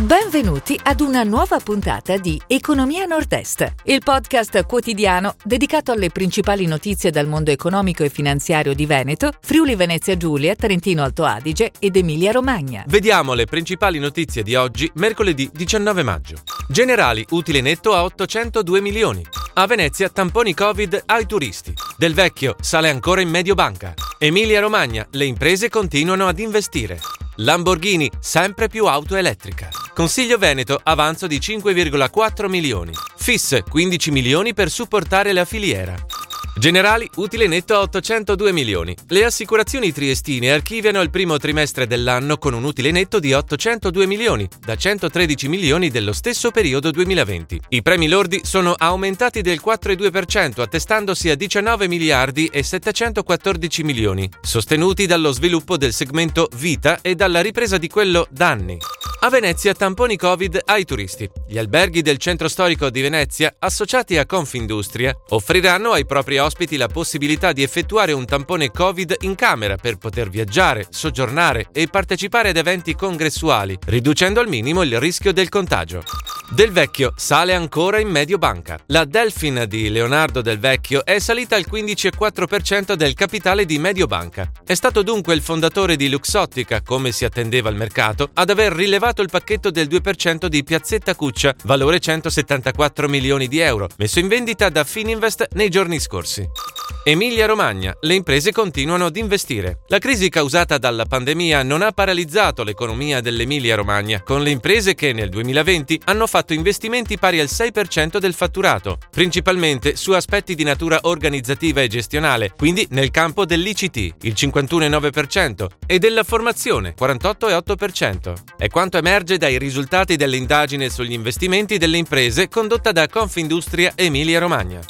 Benvenuti ad una nuova puntata di Economia Nord-Est, il podcast quotidiano dedicato alle principali notizie dal mondo economico e finanziario di Veneto, Friuli Venezia Giulia, Trentino Alto Adige ed Emilia Romagna. Vediamo le principali notizie di oggi, mercoledì 19 maggio. Generali, utile netto a 802 milioni. A Venezia, tamponi Covid ai turisti. Del Vecchio sale ancora in medio banca. Emilia Romagna, le imprese continuano ad investire. Lamborghini, sempre più auto elettrica. Consiglio Veneto, avanzo di 5,4 milioni. FIS, 15 milioni per supportare la filiera. Generali, utile netto a 802 milioni. Le assicurazioni triestine archiviano il primo trimestre dell'anno con un utile netto di 802 milioni, da 113 milioni dello stesso periodo 2020. I premi lordi sono aumentati del 4,2%, attestandosi a 19 miliardi e 714 milioni, sostenuti dallo sviluppo del segmento vita e dalla ripresa di quello danni. A Venezia tamponi Covid ai turisti. Gli alberghi del centro storico di Venezia, associati a Confindustria, offriranno ai propri ospiti la possibilità di effettuare un tampone Covid in camera per poter viaggiare, soggiornare e partecipare ad eventi congressuali, riducendo al minimo il rischio del contagio. Del Vecchio sale ancora in medio banca. La Delfin di Leonardo Del Vecchio è salita al 15,4% del capitale di Mediobanca. È stato dunque il fondatore di Luxottica, come si attendeva al mercato, ad aver rilevato il pacchetto del 2% di Piazzetta Cuccia, valore 174 milioni di euro, messo in vendita da Fininvest nei giorni scorsi. Emilia Romagna, le imprese continuano ad investire. La crisi causata dalla pandemia non ha paralizzato l'economia dell'Emilia Romagna, con le imprese che nel 2020 hanno fatto investimenti pari al 6% del fatturato, principalmente su aspetti di natura organizzativa e gestionale, quindi nel campo dell'ICT, il 51,9%, e della formazione, 48,8%. È quanto emerge dai risultati dell'indagine sugli investimenti delle imprese condotta da Confindustria Emilia Romagna.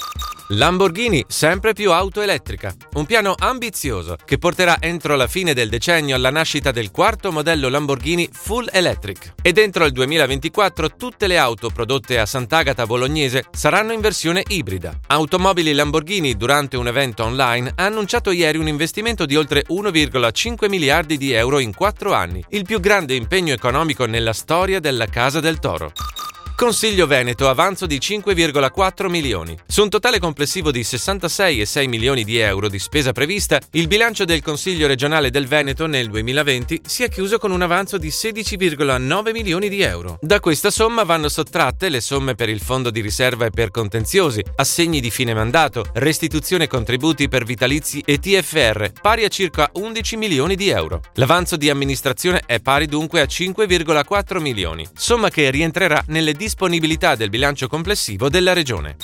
Lamborghini sempre più auto elettrica, un piano ambizioso che porterà entro la fine del decennio alla nascita del quarto modello Lamborghini Full Electric e dentro il 2024 tutte le auto prodotte a Sant'Agata Bolognese saranno in versione ibrida. Automobili Lamborghini durante un evento online ha annunciato ieri un investimento di oltre 1,5 miliardi di euro in quattro anni, il più grande impegno economico nella storia della Casa del Toro. Consiglio Veneto avanzo di 5,4 milioni. Su un totale complessivo di 66,6 milioni di euro di spesa prevista, il bilancio del Consiglio regionale del Veneto nel 2020 si è chiuso con un avanzo di 16,9 milioni di euro. Da questa somma vanno sottratte le somme per il fondo di riserva e per contenziosi, assegni di fine mandato, restituzione contributi per vitalizi e TFR, pari a circa 11 milioni di euro. L'avanzo di amministrazione è pari dunque a 5,4 milioni, somma che rientrerà nelle disponibilità disponibilità del bilancio complessivo della Regione.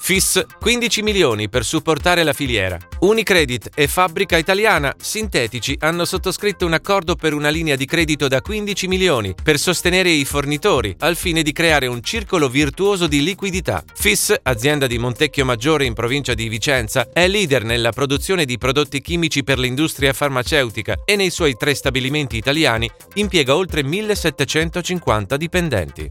FIS 15 milioni per supportare la filiera. Unicredit e Fabbrica Italiana Sintetici hanno sottoscritto un accordo per una linea di credito da 15 milioni per sostenere i fornitori al fine di creare un circolo virtuoso di liquidità. FIS, azienda di Montecchio Maggiore in provincia di Vicenza, è leader nella produzione di prodotti chimici per l'industria farmaceutica e nei suoi tre stabilimenti italiani impiega oltre 1750 dipendenti.